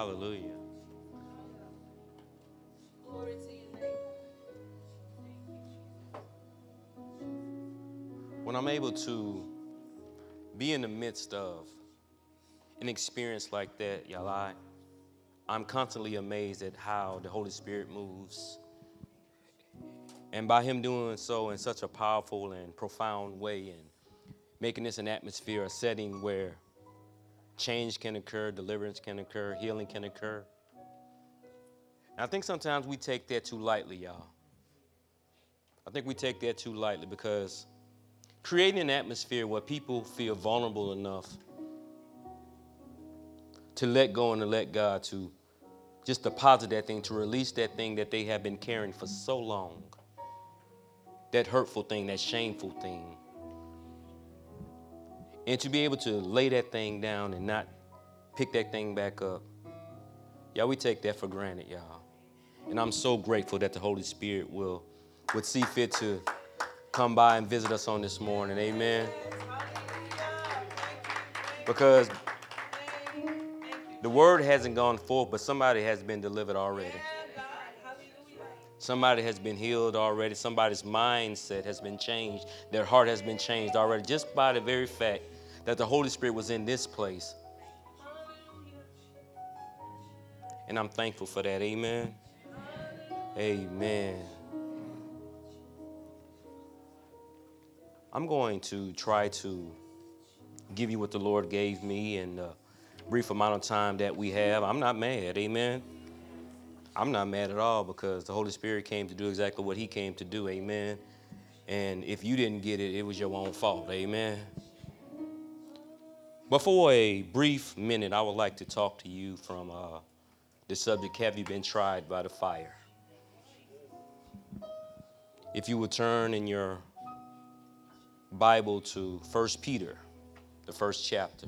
Hallelujah. Glory to your name. When I'm able to be in the midst of an experience like that, y'all, I, I'm constantly amazed at how the Holy Spirit moves. And by Him doing so in such a powerful and profound way, and making this an atmosphere, a setting where change can occur, deliverance can occur, healing can occur. And I think sometimes we take that too lightly, y'all. I think we take that too lightly because creating an atmosphere where people feel vulnerable enough to let go and to let God to just deposit that thing, to release that thing that they have been carrying for so long. That hurtful thing, that shameful thing. And to be able to lay that thing down and not pick that thing back up. Y'all, we take that for granted, y'all. And I'm so grateful that the Holy Spirit will would see fit to come by and visit us on this morning. Amen. Because the word hasn't gone forth, but somebody has been delivered already. Somebody has been healed already. Somebody's mindset has been changed. Their heart has been changed already just by the very fact that the Holy Spirit was in this place. And I'm thankful for that. Amen. Amen. I'm going to try to give you what the Lord gave me in the brief amount of time that we have. I'm not mad. Amen. I'm not mad at all because the Holy Spirit came to do exactly what He came to do. Amen. And if you didn't get it, it was your own fault. Amen. But for a brief minute, I would like to talk to you from uh, the subject Have you been tried by the fire? If you would turn in your Bible to 1 Peter, the first chapter.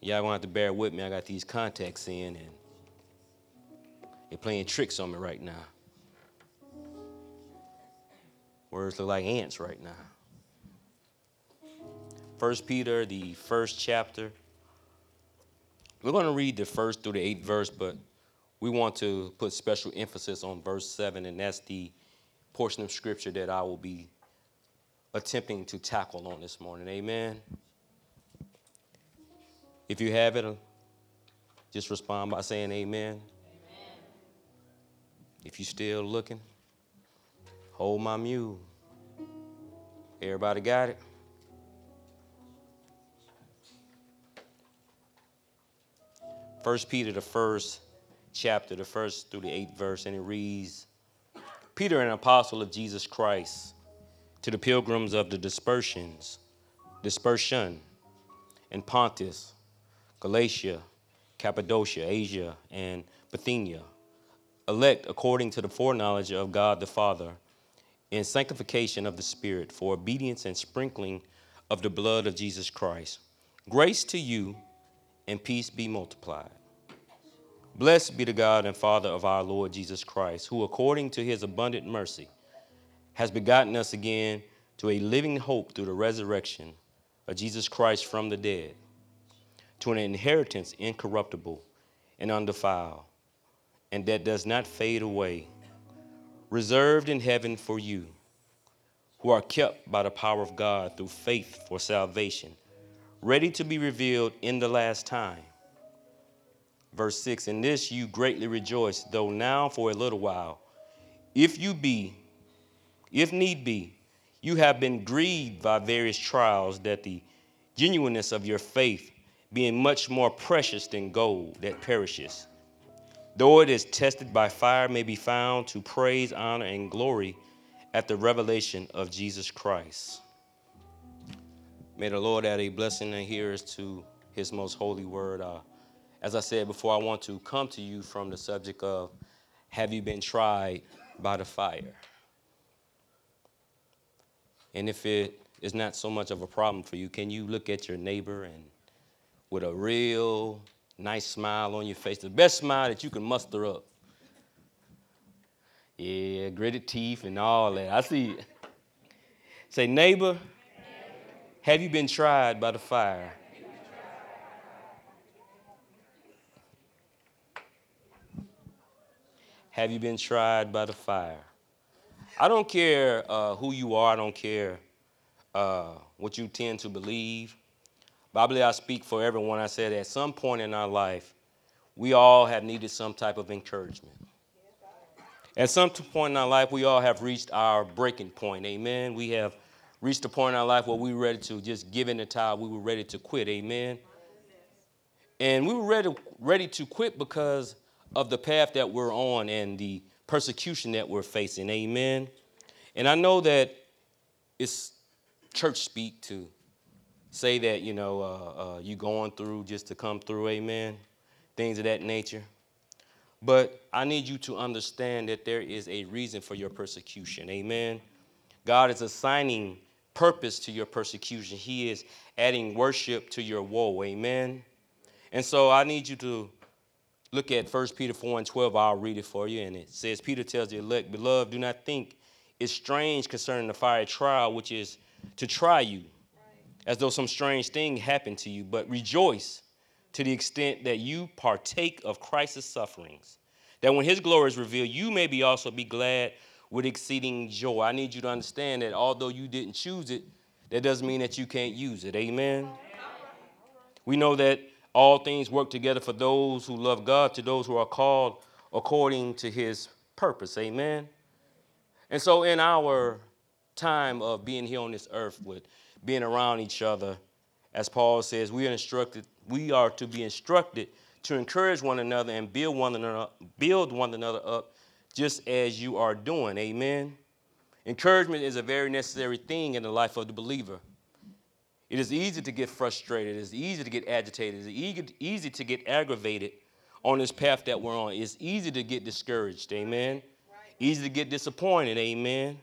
Y'all gonna have to bear with me. I got these contacts in and they're playing tricks on me right now. Words look like ants right now. First Peter, the first chapter. We're going to read the first through the eighth verse, but we want to put special emphasis on verse seven, and that's the portion of scripture that I will be attempting to tackle on this morning. Amen. If you have it, uh, just respond by saying amen. amen. If you're still looking, hold my mule. Everybody got it? First Peter, the first chapter, the first through the eighth verse, and it reads Peter, an apostle of Jesus Christ, to the pilgrims of the dispersions, dispersion in Pontus, Galatia, Cappadocia, Asia, and Bithynia, elect according to the foreknowledge of God the Father, in sanctification of the Spirit, for obedience and sprinkling of the blood of Jesus Christ. Grace to you and peace be multiplied. Blessed be the God and Father of our Lord Jesus Christ, who according to his abundant mercy has begotten us again to a living hope through the resurrection of Jesus Christ from the dead, to an inheritance incorruptible and undefiled, and that does not fade away, reserved in heaven for you, who are kept by the power of God through faith for salvation ready to be revealed in the last time. Verse 6 In this you greatly rejoice, though now for a little while, if you be, if need be, you have been grieved by various trials, that the genuineness of your faith, being much more precious than gold that perishes, though it is tested by fire, may be found to praise, honor, and glory at the revelation of Jesus Christ. May the Lord add a blessing and hearers to his most holy word. Uh, as I said before, I want to come to you from the subject of have you been tried by the fire? And if it is not so much of a problem for you, can you look at your neighbor and with a real nice smile on your face, the best smile that you can muster up? Yeah, gritted teeth and all that. I see. Say, neighbor, have you been tried by the fire? Have you been tried by the fire? I don't care uh, who you are, I don't care uh, what you tend to believe. But I believe I speak for everyone. I said at some point in our life, we all have needed some type of encouragement. At some point in our life, we all have reached our breaking point. Amen. We have reached a point in our life where we were ready to just give in the towel. We were ready to quit. Amen. And we were ready, ready to quit because of the path that we're on and the persecution that we're facing. Amen. And I know that it's church speak to say that, you know, uh, uh, you going through just to come through. Amen. Things of that nature. But I need you to understand that there is a reason for your persecution. Amen. God is assigning purpose to your persecution, He is adding worship to your woe. Amen. And so I need you to look at 1 Peter 4 and 12. I'll read it for you. And it says, Peter tells the elect, Beloved, do not think it's strange concerning the fiery trial, which is to try you, as though some strange thing happened to you, but rejoice to the extent that you partake of Christ's sufferings, that when his glory is revealed, you may be also be glad with exceeding joy. I need you to understand that although you didn't choose it, that doesn't mean that you can't use it. Amen. We know that all things work together for those who love God, to those who are called according to his purpose. Amen. And so, in our time of being here on this earth, with being around each other, as Paul says, we are instructed, we are to be instructed to encourage one another and build one another, build one another up, just as you are doing. Amen. Encouragement is a very necessary thing in the life of the believer. It is easy to get frustrated. It is easy to get agitated. It is easy to get aggravated on this path that we're on. It's easy to get discouraged. Amen. Right. Easy to get disappointed. Amen.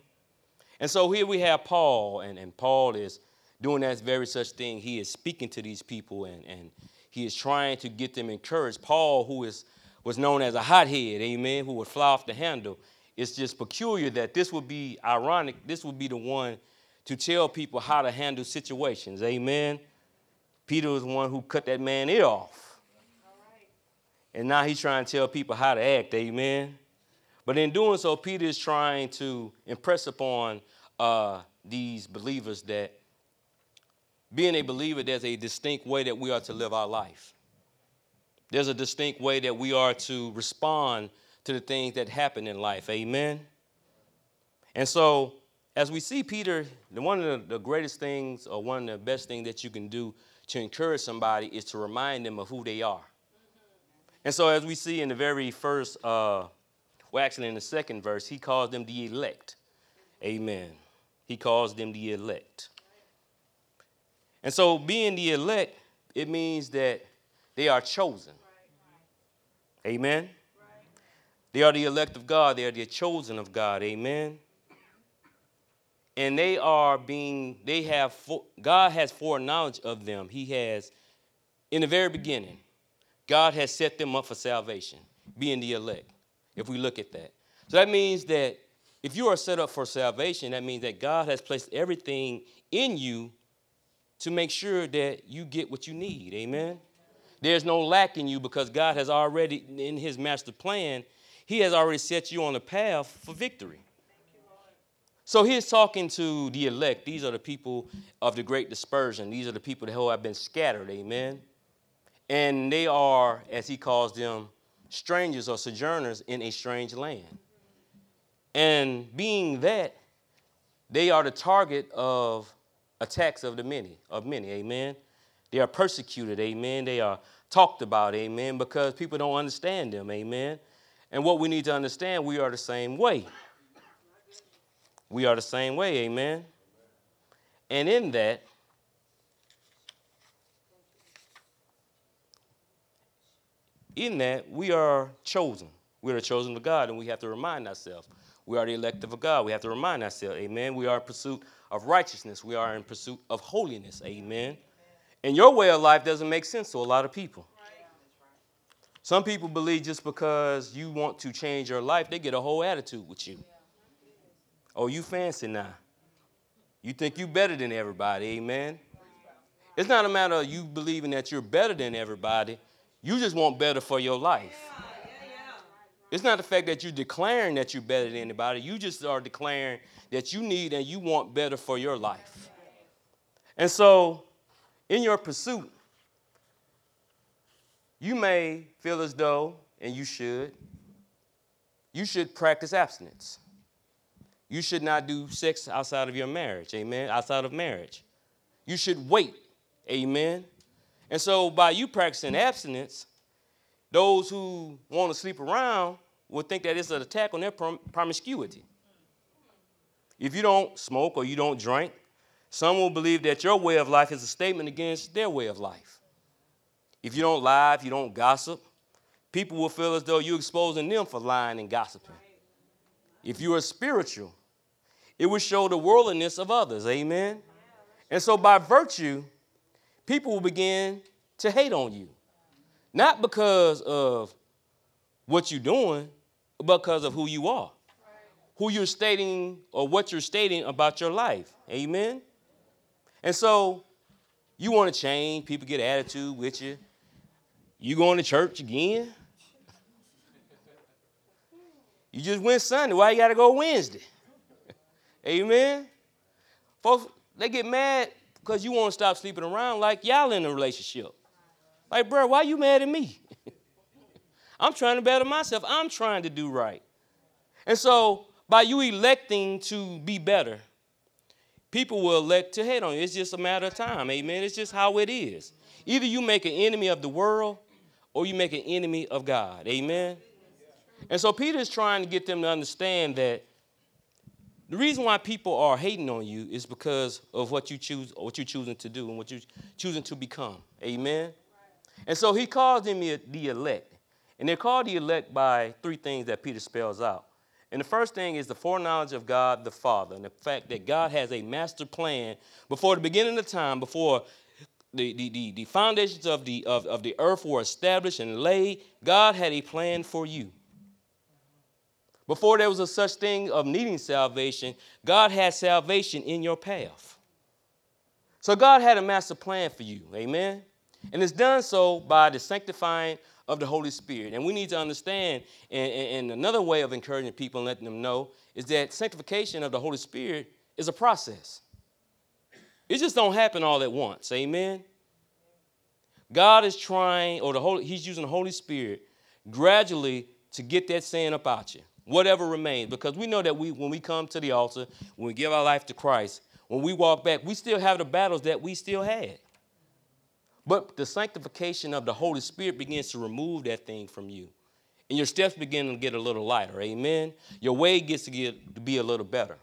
And so here we have Paul, and, and Paul is doing that very such thing. He is speaking to these people and, and he is trying to get them encouraged. Paul, who is was known as a hothead, amen, who would fly off the handle. It's just peculiar that this would be ironic. This would be the one to tell people how to handle situations. Amen. Peter was the one who cut that man ear off. And now he's trying to tell people how to act. Amen. But in doing so, Peter is trying to impress upon uh, these believers that being a believer, there's a distinct way that we are to live our life. There's a distinct way that we are to respond to the things that happen in life. Amen. And so as we see Peter, one of the greatest things or one of the best things that you can do to encourage somebody is to remind them of who they are. And so, as we see in the very first, uh, well, actually in the second verse, he calls them the elect. Amen. He calls them the elect. And so, being the elect, it means that they are chosen. Amen. They are the elect of God, they are the chosen of God. Amen? And they are being they have god has foreknowledge of them. He has in the very beginning god has set them up for salvation being the elect if we look at that. So that means that if you are set up for salvation that means that god has placed everything in you to make sure that you get what you need. Amen there's no lack in you because god has already in his master plan he has already set you on the path for victory so he's talking to the elect. These are the people of the great dispersion. These are the people who have been scattered. Amen. And they are, as he calls them, strangers or sojourners in a strange land. And being that, they are the target of attacks of the many, of many, amen. They are persecuted, amen. They are talked about, amen, because people don't understand them, amen. And what we need to understand, we are the same way. We are the same way, amen. And in that, in that, we are chosen. We are chosen of God, and we have to remind ourselves. We are the elect of God. We have to remind ourselves, amen. We are in pursuit of righteousness. We are in pursuit of holiness, amen. And your way of life doesn't make sense to a lot of people. Some people believe just because you want to change your life, they get a whole attitude with you. Oh, you fancy now. You think you better than everybody, amen? It's not a matter of you believing that you're better than everybody. You just want better for your life. It's not the fact that you're declaring that you're better than anybody. You just are declaring that you need and you want better for your life. And so, in your pursuit, you may feel as though, and you should, you should practice abstinence. You should not do sex outside of your marriage, amen, outside of marriage. You should wait, amen. And so, by you practicing abstinence, those who want to sleep around will think that it's an attack on their prom- promiscuity. If you don't smoke or you don't drink, some will believe that your way of life is a statement against their way of life. If you don't lie, if you don't gossip, people will feel as though you're exposing them for lying and gossiping. If you are spiritual, it will show the worldliness of others. Amen. And so, by virtue, people will begin to hate on you. Not because of what you're doing, but because of who you are. Who you're stating or what you're stating about your life. Amen. And so you want to change, people get attitude with you. You going to church again? You just went Sunday. Why you got to go Wednesday? Amen. Folks, they get mad because you want to stop sleeping around like y'all in a relationship. Like, bro, why you mad at me? I'm trying to better myself. I'm trying to do right. And so, by you electing to be better, people will elect to hate on you. It's just a matter of time. Amen. It's just how it is. Either you make an enemy of the world or you make an enemy of God. Amen. And so Peter is trying to get them to understand that the reason why people are hating on you is because of what you choose, what you're choosing to do, and what you're choosing to become. Amen. And so he calls them the elect. And they're called the elect by three things that Peter spells out. And the first thing is the foreknowledge of God the Father, and the fact that God has a master plan before the beginning of time, before the, the, the, the foundations of the, of, of the earth were established and laid, God had a plan for you. Before there was a such thing of needing salvation, God had salvation in your path. So God had a master plan for you. Amen. And it's done so by the sanctifying of the Holy Spirit. And we need to understand, and, and, another way of encouraging people and letting them know is that sanctification of the Holy Spirit is a process. It just don't happen all at once. Amen. God is trying, or the Holy, He's using the Holy Spirit gradually to get that sin up out you whatever remains. Because we know that we, when we come to the altar, when we give our life to Christ, when we walk back, we still have the battles that we still had. But the sanctification of the Holy Spirit begins to remove that thing from you. And your steps begin to get a little lighter. Amen. Your way gets to get to be a little better.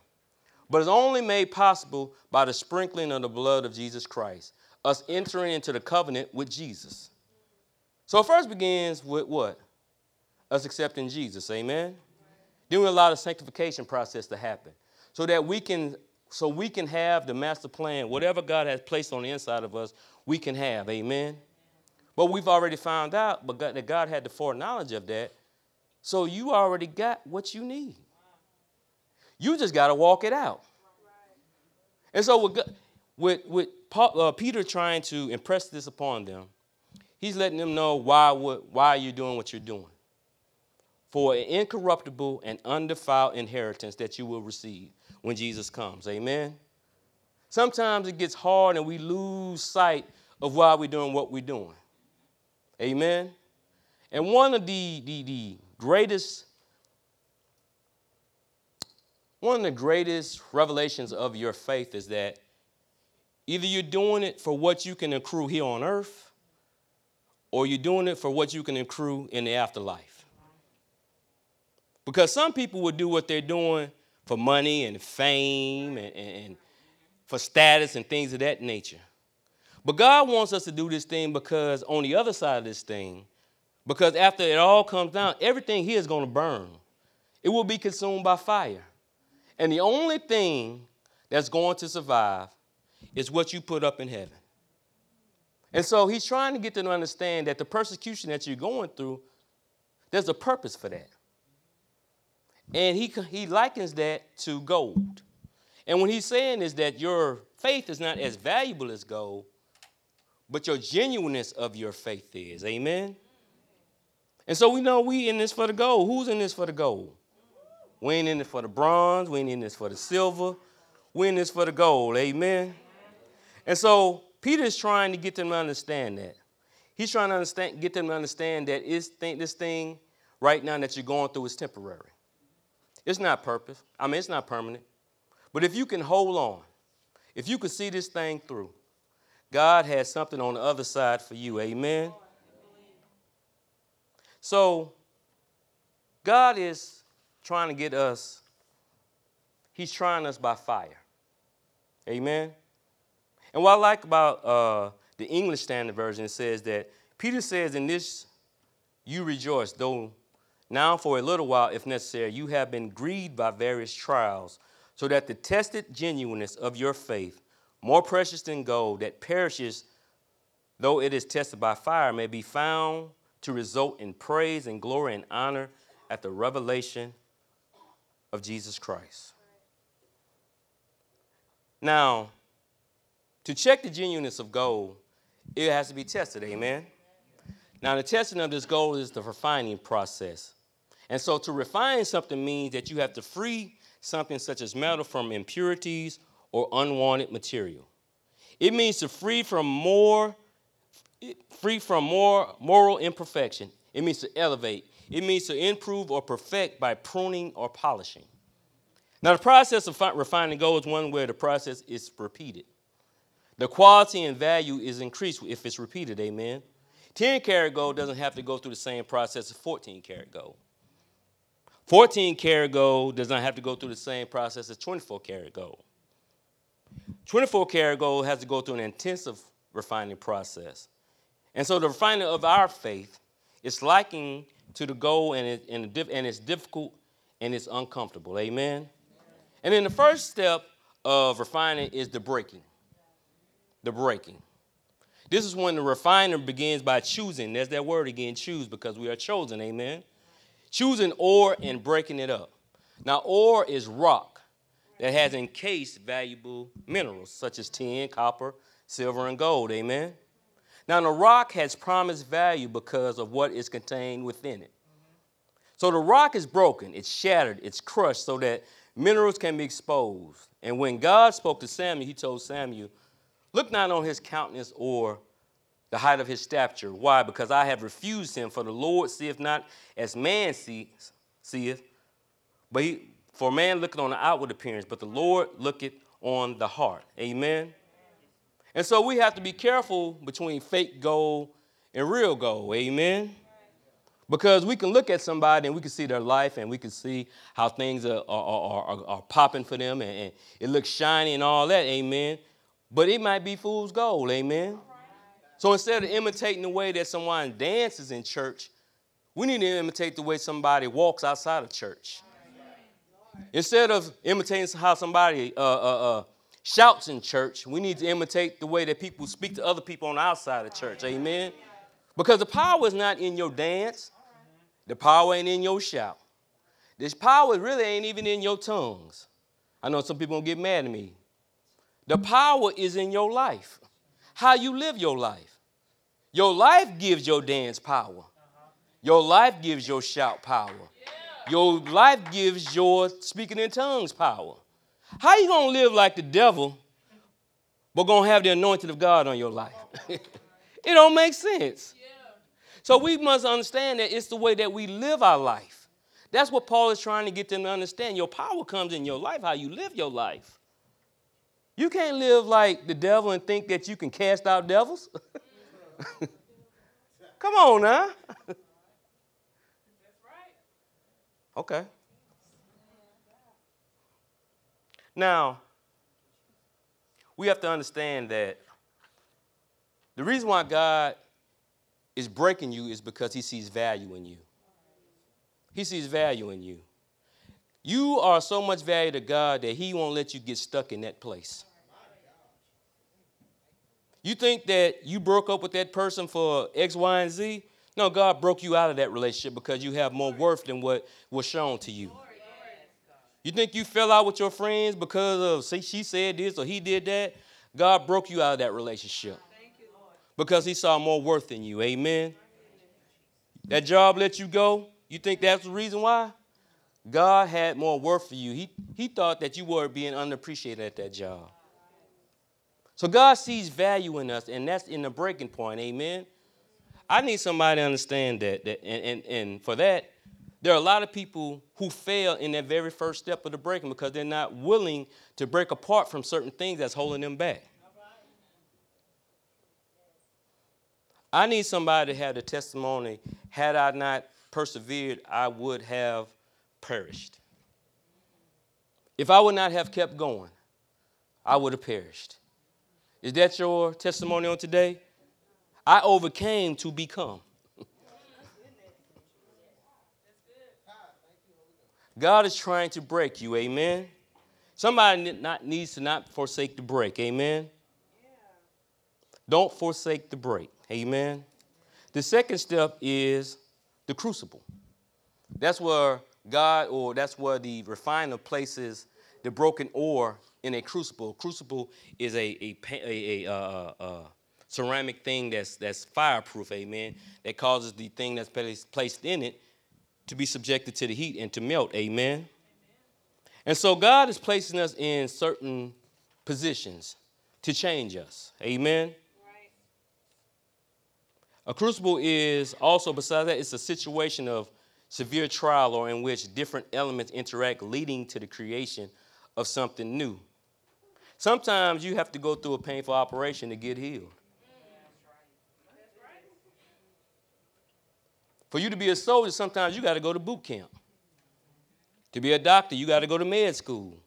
But it's only made possible by the sprinkling of the blood of Jesus Christ, us entering into the covenant with Jesus. So it first begins with what? Us accepting Jesus. Amen. Then we allow the sanctification process to happen so that we can so we can have the master plan whatever god has placed on the inside of us we can have amen but we've already found out but that god had the foreknowledge of that so you already got what you need you just got to walk it out and so with, with, with Paul, uh, peter trying to impress this upon them he's letting them know why, why you're doing what you're doing for an incorruptible and undefiled inheritance that you will receive when Jesus comes. Amen. Sometimes it gets hard and we lose sight of why we're doing what we're doing. Amen. And one of the, the, the greatest one of the greatest revelations of your faith is that either you're doing it for what you can accrue here on earth or you're doing it for what you can accrue in the afterlife. Because some people will do what they're doing for money and fame and, and, for status and things of that nature. But God wants us to do this thing because on the other side of this thing, because after it all comes down, everything here is going to burn. It will be consumed by fire. And the only thing that's going to survive is what you put up in heaven. And so he's trying to get them to understand that the persecution that you're going through, there's a purpose for that. And he, he likens that to gold. And what he's saying is that your faith is not as valuable as gold, but your genuineness of your faith is. Amen? And so we know we in this for the gold. Who's in this for the gold? We ain't in this for the bronze. We ain't in this for the silver. We in this for the gold. Amen. And so Peter is trying to get them to understand that. He's trying to understand, get them to understand that think this thing right now that you're going through is temporary. It's not purpose. I mean, it's not permanent. But if you can hold on, if you can see this thing through, God has something on the other side for you. Amen. So, God is trying to get us, He's trying us by fire. Amen. And what I like about uh, the English Standard Version, says that Peter says, In this you rejoice, though now for a little while, if necessary, you have been grieved by various trials, so that the tested genuineness of your faith, more precious than gold that perishes though it is tested by fire, may be found to result in praise and glory and honor at the revelation of Jesus Christ. Now, to check the genuineness of gold, it has to be tested, amen? Now, the testing of this gold is the refining process. And so, to refine something means that you have to free something such as metal from impurities or unwanted material. It means to free from more, free from more moral imperfection. It means to elevate. It means to improve or perfect by pruning or polishing. Now, the process of refining gold is one where the process is repeated. The quality and value is increased if it's repeated, amen. 10 karat gold doesn't have to go through the same process as 14 karat gold. 14 karat gold does not have to go through the same process as 24 karat gold. 24 karat gold has to go through an intensive refining process. And so the refining of our faith is likened to the gold, and, it, and, and it's difficult and it's uncomfortable. Amen? And then the first step of refining is the breaking. The breaking. This is when the refiner begins by choosing. There's that word again, choose, because we are chosen. Amen? Choosing ore and breaking it up. Now, ore is rock that has encased valuable minerals such as tin, copper, silver, and gold. Amen? Now, the rock has promised value because of what is contained within it. So the rock is broken, it's shattered, it's crushed so that minerals can be exposed. And when God spoke to Samuel, he told Samuel, Look not on his countenance or the height of his stature. Why? Because I have refused him, for the Lord seeth not as man seeth, but he, for man looketh on the outward appearance, but the Lord looketh on the heart. Amen. And so we have to be careful between fake gold and real gold. Amen. Because we can look at somebody and we can see their life and we can see how things are, are, are, are popping for them and, and, it looks shiny and all that. Amen. But it might be fool's gold. Amen. So instead of imitating the way that someone dances in church, we need to imitate the way somebody walks outside of church. Instead of imitating how somebody uh, uh, uh, shouts in church, we need to imitate the way that people speak to other people on the outside of church. Amen? Because the power is not in your dance, the power ain't in your shout. This power really ain't even in your tongues. I know some people gonna get mad at me. The power is in your life, how you live your life. Your life gives your dance power. Your life gives your shout power. Your life gives your speaking in tongues power. How you gonna live like the devil, but gonna have the anointing of God on your life? it don't make sense. So we must understand that it's the way that we live our life. That's what Paul is trying to get them to understand. Your power comes in your life, how you live your life. You can't live like the devil and think that you can cast out devils. Come on now. Okay. Now, we have to understand that the reason why God is breaking you is because he sees value in you. He sees value in you. You are so much value to God that he won't let you get stuck in that place. You think that you broke up with that person for X, Y, and Z? No, God broke you out of that relationship because you have more worth than what was shown to you. You think you fell out with your friends because of see she said this or he did that? God broke you out of that relationship. Because he saw more worth in you. Amen. That job let you go. You think that's the reason why? God had more worth for you. He, he thought that you were being unappreciated at that job. So God sees value in us, and that's in the breaking point. Amen. I need somebody to understand that. that and, and, and for that, there are a lot of people who fail in that very first step of the breaking because they're not willing to break apart from certain things that's holding them back. I need somebody to have the testimony had I not persevered, I would have perished. If I would not have kept going, I would have perished. Is that your testimony on today? I overcame to become. God is trying to break you, amen. Somebody not, needs to not forsake the break, amen. Don't forsake the break, amen. The second step is the crucible. That's where God, or that's where the refiner places the broken ore in a crucible. Crucible is a, a, a, a uh, uh, ceramic thing that's, that's fireproof, amen, that causes the thing that's placed in it to be subjected to the heat and to melt, amen. And so God is placing us in certain positions to change us, amen. A crucible is also, besides that, it's a situation of severe trial or in which different elements interact, leading to the creation of something new. Sometimes you have to go through a painful operation to get healed. For you to be a soldier, sometimes you got to go to boot camp. To be a doctor, you got to go to med school.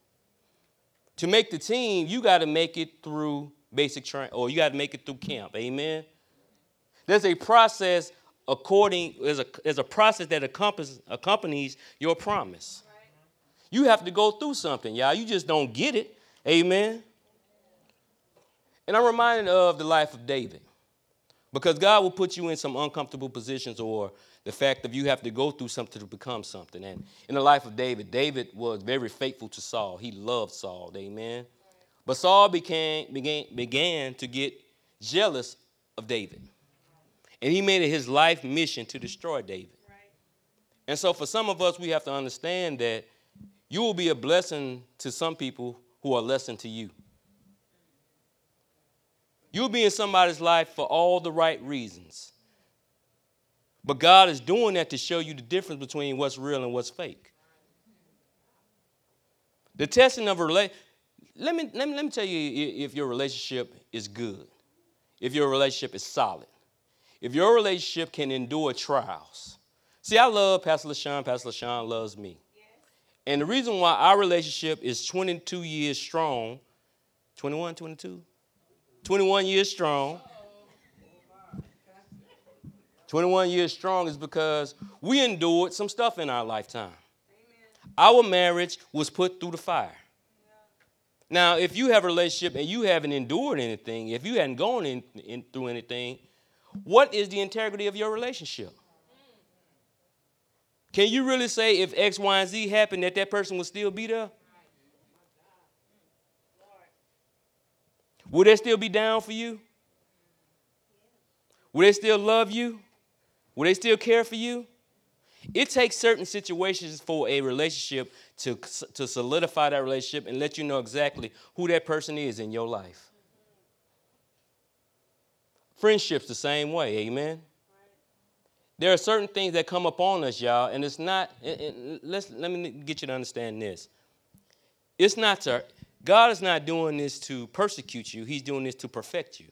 To make the team, you got to make it through basic training, or you got to make it through camp. Amen. There's a process according, there's a, there's a process that accompanies, accompanies your promise. You have to go through something, y'all. You just don't get it. Amen. And I'm reminded of the life of David. Because God will put you in some uncomfortable positions or the fact of you have to go through something to become something. And in the life of David, David was very faithful to Saul. He loved Saul, amen. But Saul became, began, began to get jealous of David. And he made it his life mission to destroy David. And so, for some of us, we have to understand that you will be a blessing to some people who are less than to you. You'll be in somebody's life for all the right reasons. But God is doing that to show you the difference between what's real and what's fake. The testing of a relationship, let me, let, me, let me tell you if your relationship is good, if your relationship is solid if your relationship can endure trials. See, I love Pastor LaShawn. Pastor LaShawn loves me. Yes. And the reason why our relationship is 22 years strong, 21, 22? 21 years strong. 21 years strong is because we endured some stuff in our lifetime. Amen. Our marriage was put through the fire. Now, if you have a relationship and you haven't endured anything, if you hadn't gone in, in, through anything, what is the integrity of your relationship? Mm. Can you really say if X, Y, and Z happened that that person would still be there? Would they still be down for you? Mm. Would they still love you? Would they still care for you? It takes certain situations for a relationship to, to solidify that relationship and let you know exactly who that person is in your life. Friendships the same way, amen. There are certain things that come upon us, y'all, and it's not. let's let me get you to understand this. It's not to. God is not doing this to persecute you. He's doing this to perfect you.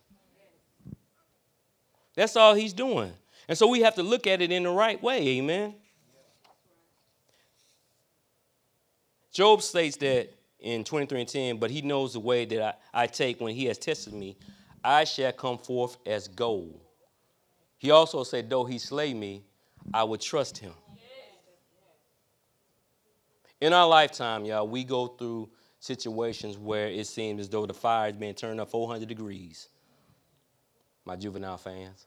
That's all He's doing, and so we have to look at it in the right way, amen. Job states that in 23 and 10, but he knows the way that I, I take when he has tested me. I shall come forth as gold. He also said, Though he slay me, I would trust him. In our lifetime, y'all, we go through situations where it seems as though the fire has been turned up 400 degrees. My juvenile fans.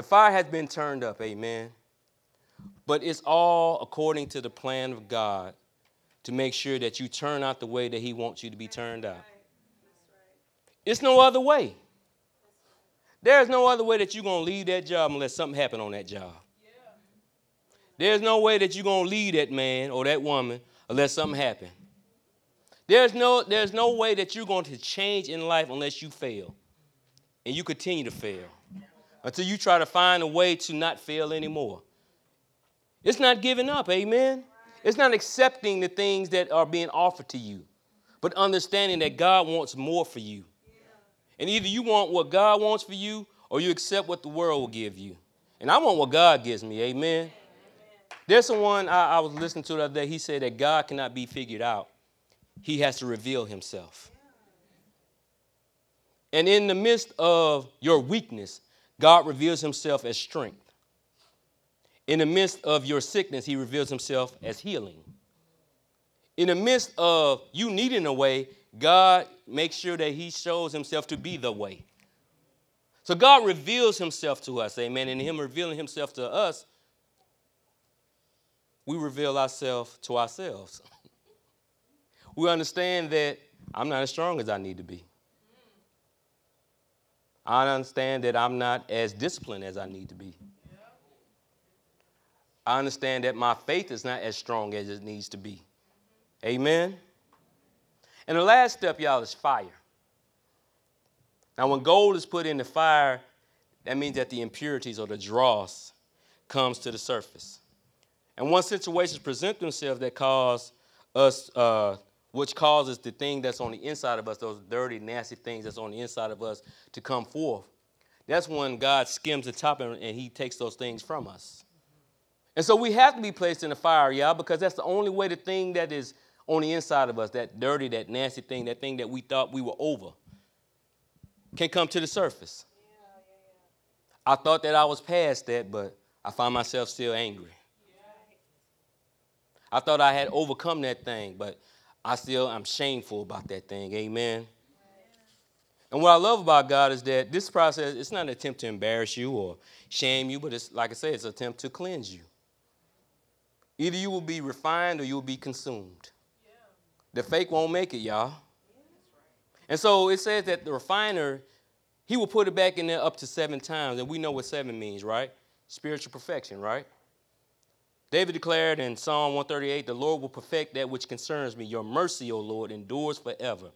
The fire has been turned up, amen. But it's all according to the plan of God to make sure that you turn out the way that He wants you to be turned out. It's no other way. There's no other way that you're going to leave that job unless something happen on that job. There's no way that you're going to leave that man or that woman unless something happen. There's no, there's no way that you're going to change in life unless you fail. And you continue to fail until you try to find a way to not fail anymore. It's not giving up, amen? It's not accepting the things that are being offered to you, but understanding that God wants more for you. And either you want what God wants for you or you accept what the world will give you. And I want what God gives me, amen? There's someone I, I was listening to the other day, he said that God cannot be figured out, he has to reveal himself. And in the midst of your weakness, God reveals himself as strength. In the midst of your sickness, he reveals himself as healing. In the midst of you needing a way, God makes sure that he shows himself to be the way. So God reveals himself to us, amen. And him revealing himself to us, we reveal ourselves to ourselves. we understand that I'm not as strong as I need to be. I understand that I'm not as disciplined as I need to be. I understand that my faith is not as strong as it needs to be. Amen. And the last step, y'all, is fire. Now, when gold is put in the fire, that means that the impurities or the dross comes to the surface. And once situations present themselves that cause us, uh, which causes the thing that's on the inside of us, those dirty, nasty things that's on the inside of us, to come forth, that's when God skims the top and, and He takes those things from us. And so we have to be placed in the fire, y'all, because that's the only way the thing that is on the inside of us, that dirty, that nasty thing, that thing that we thought we were over, can come to the surface. I thought that I was past that, but I find myself still angry. I thought I had overcome that thing, but I still I'm shameful about that thing. Amen. And what I love about God is that this process, it's not an attempt to embarrass you or shame you, but it's like I said, it's an attempt to cleanse you. Either you will be refined or you will be consumed. The fake won't make it, y'all. And so it says that the refiner, he will put it back in there up to seven times. And we know what seven means, right? Spiritual perfection, right? David declared in Psalm 138 The Lord will perfect that which concerns me. Your mercy, O Lord, endures forever.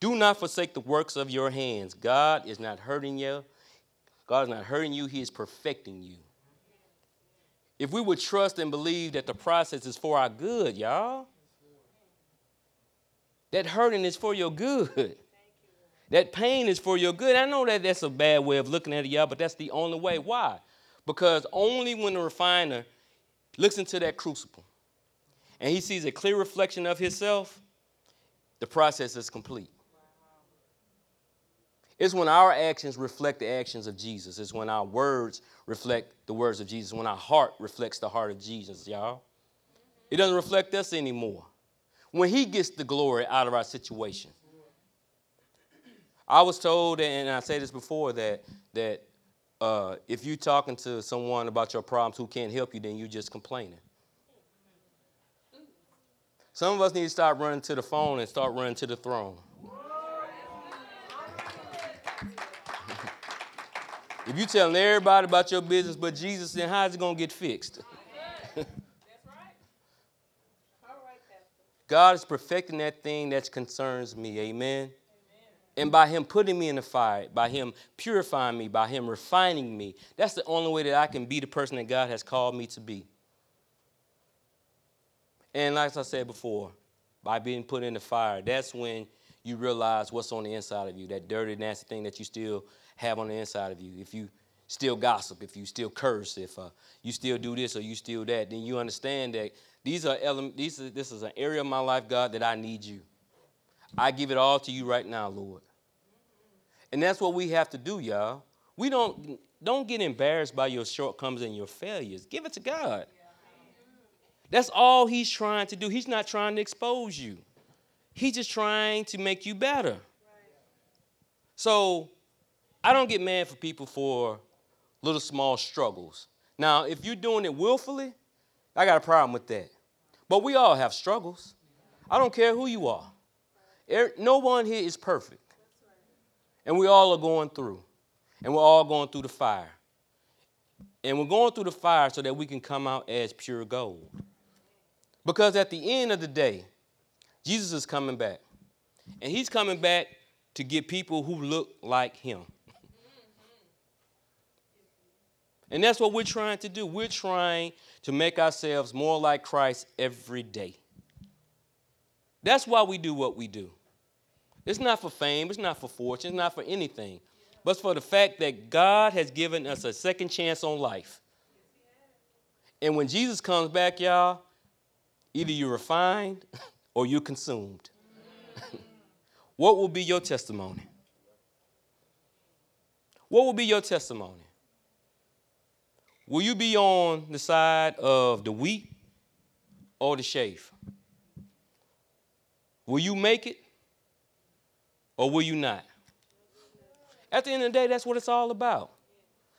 Do not forsake the works of your hands. God is not hurting you. God is not hurting you, He is perfecting you. If we would trust and believe that the process is for our good, y'all, that hurting is for your good. That pain is for your good. I know that that's a bad way of looking at it, y'all, but that's the only way. Why? Because only when the refiner looks into that crucible and he sees a clear reflection of himself, the process is complete. It's when our actions reflect the actions of Jesus. It's when our words reflect the words of Jesus. When our heart reflects the heart of Jesus, y'all. It doesn't reflect us anymore when he gets the glory out of our situation. I was told, and I said this before, that that uh, if you're talking to someone about your problems who can't help you, then you're just complaining. Some of us need to stop running to the phone and start running to the throne. if you're telling everybody about your business but Jesus, then how's it going to get fixed? God is perfecting that thing that concerns me. Amen. And by Him putting me in the fire, by Him purifying me, by Him refining me, that's the only way that I can be the person that God has called me to be. And like I said before, by being put in the fire, that's when you realize what's on the inside of you, that dirty, nasty thing that you still have on the inside of you. If you still gossip, if you still curse, if uh, you still do this or you still that, then you understand that these are elements, these are, this is an area of my life, God, that I need you. I give it all to you right now, Lord. And that's what we have to do, y'all. We don't don't get embarrassed by your shortcomings and your failures. Give it to God. That's all he's trying to do. He's not trying to expose you. He's just trying to make you better. So I don't get mad for people for little small struggles. Now, if you're doing it willfully, I got a problem with that. But we all have struggles. I don't care who you are. No one here is perfect. And we all are going through. And we're all going through the fire. And we're going through the fire so that we can come out as pure gold. Because at the end of the day, Jesus is coming back. And he's coming back to get people who look like him. And that's what we're trying to do. We're trying to make ourselves more like Christ every day. That's why we do what we do. It's not for fame, it's not for fortune, it's not for anything, but for the fact that God has given us a second chance on life. And when Jesus comes back, y'all, either you're refined or you're consumed. what will be your testimony? What will be your testimony? Will you be on the side of the wheat or the chaff? Will you make it or will you not? At the end of the day, that's what it's all about.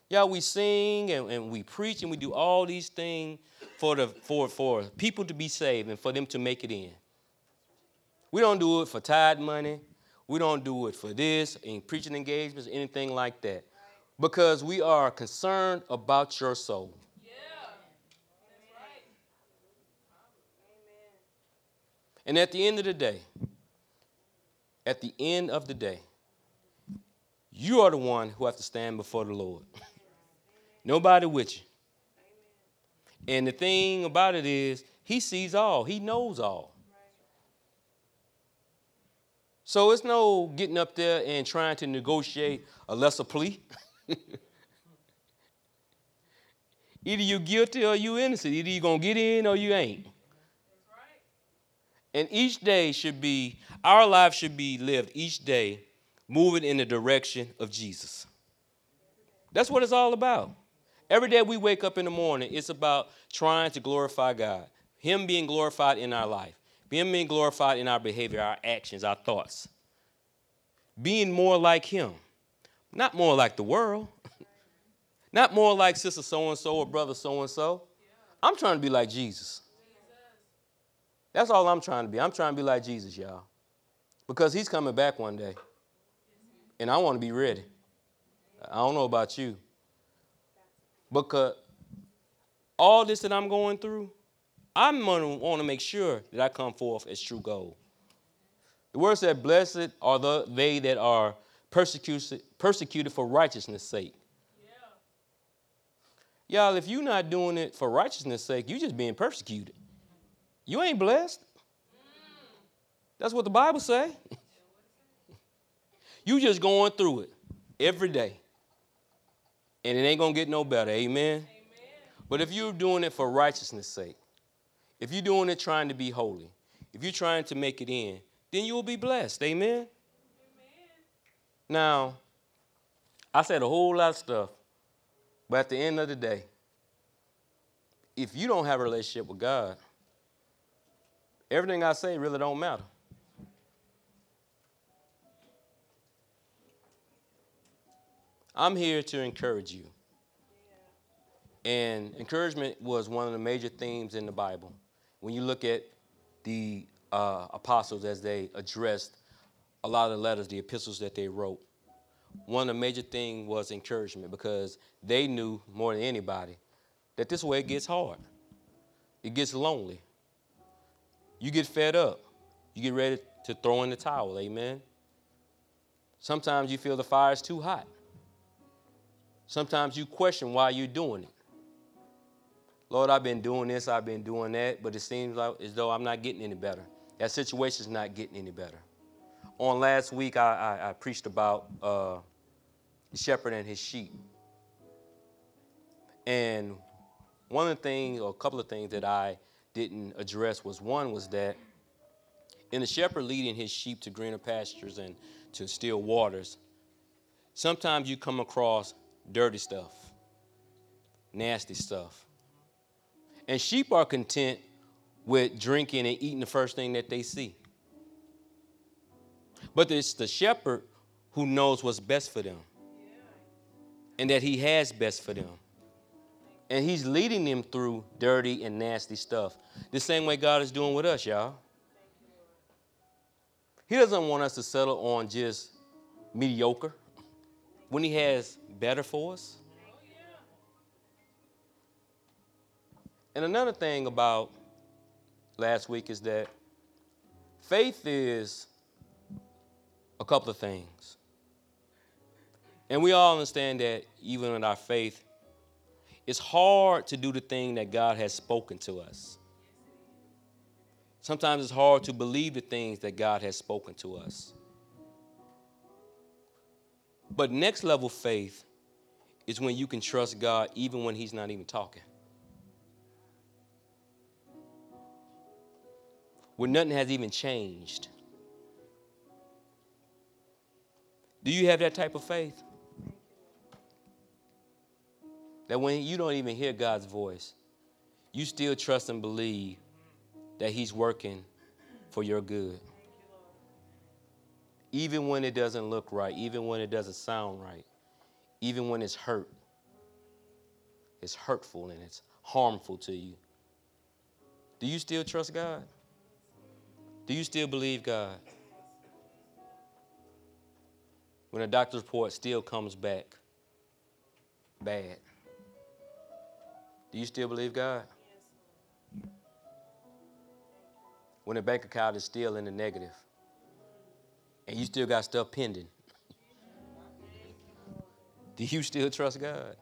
Y'all, we sing and, and we preach and we do all these things for, the, for, for people to be saved and for them to make it in. We don't do it for tithe money. We don't do it for this, in preaching engagements, anything like that. Because we are concerned about your soul. Yeah. That's right. And at the end of the day, at the end of the day, you are the one who have to stand before the Lord. Nobody with you. And the thing about it is, He sees all, He knows all. So it's no getting up there and trying to negotiate a lesser plea. Either you're guilty or you're innocent. Either you're going to get in or you ain't. And each day should be, our life should be lived each day moving in the direction of Jesus. That's what it's all about. Every day we wake up in the morning, it's about trying to glorify God, Him being glorified in our life, Him being glorified in our behavior, our actions, our thoughts. Being more like Him, not more like the world, not more like sister so and so or brother so and so. I'm trying to be like Jesus. That's all I'm trying to be. I'm trying to be like Jesus, y'all. Because he's coming back one day. And I want to be ready. I don't know about you. Because all this that I'm going through, I'm to want to make sure that I come forth as true gold. The word said, Blessed are the, they that are persecuted, persecuted for righteousness' sake. Yeah. Y'all, if you're not doing it for righteousness' sake, you're just being persecuted. You ain't blessed. That's what the Bible say. you just going through it every day. And it ain't gonna get no better. Amen. Amen. But if you're doing it for righteousness' sake, if you're doing it trying to be holy, if you're trying to make it in, then you'll be blessed. Amen. Amen. Now, I said a whole lot of stuff, but at the end of the day, if you don't have a relationship with God, everything I say really don't matter. I'm here to encourage you. And encouragement was one of the major themes in the Bible. When you look at the uh, apostles as they addressed a lot of the letters, the epistles that they wrote, one of the major things was encouragement because they knew more than anybody that this way it gets hard. It gets lonely. You get fed up. You get ready to throw in the towel, amen? Sometimes you feel the fire is too hot. Sometimes you question why you're doing it. Lord, I've been doing this, I've been doing that, but it seems like as though I'm not getting any better. That situation's not getting any better. On last week, I, I, I preached about uh, the shepherd and his sheep. And one of the things, or a couple of things that I didn't address was one was that in the shepherd leading his sheep to greener pastures and to still waters, sometimes you come across dirty stuff, nasty stuff. And sheep are content with drinking and eating the first thing that they see. But it's the shepherd who knows what's best for them and that he has best for them. And he's leading them through dirty and nasty stuff. The same way God is doing with us, y'all. He doesn't want us to settle on just mediocre, when He has better for us. And another thing about last week is that faith is a couple of things. And we all understand that even in our faith, it's hard to do the thing that God has spoken to us. Sometimes it's hard to believe the things that God has spoken to us. But next level faith is when you can trust God even when He's not even talking. When nothing has even changed. Do you have that type of faith? That when you don't even hear God's voice, you still trust and believe that He's working for your good. Even when it doesn't look right, even when it doesn't sound right, even when it's hurt, it's hurtful and it's harmful to you. Do you still trust God? Do you still believe God? When a doctor's report still comes back bad, do you still believe God? When the bank account is still in the negative and you still got stuff pending, do you still trust God?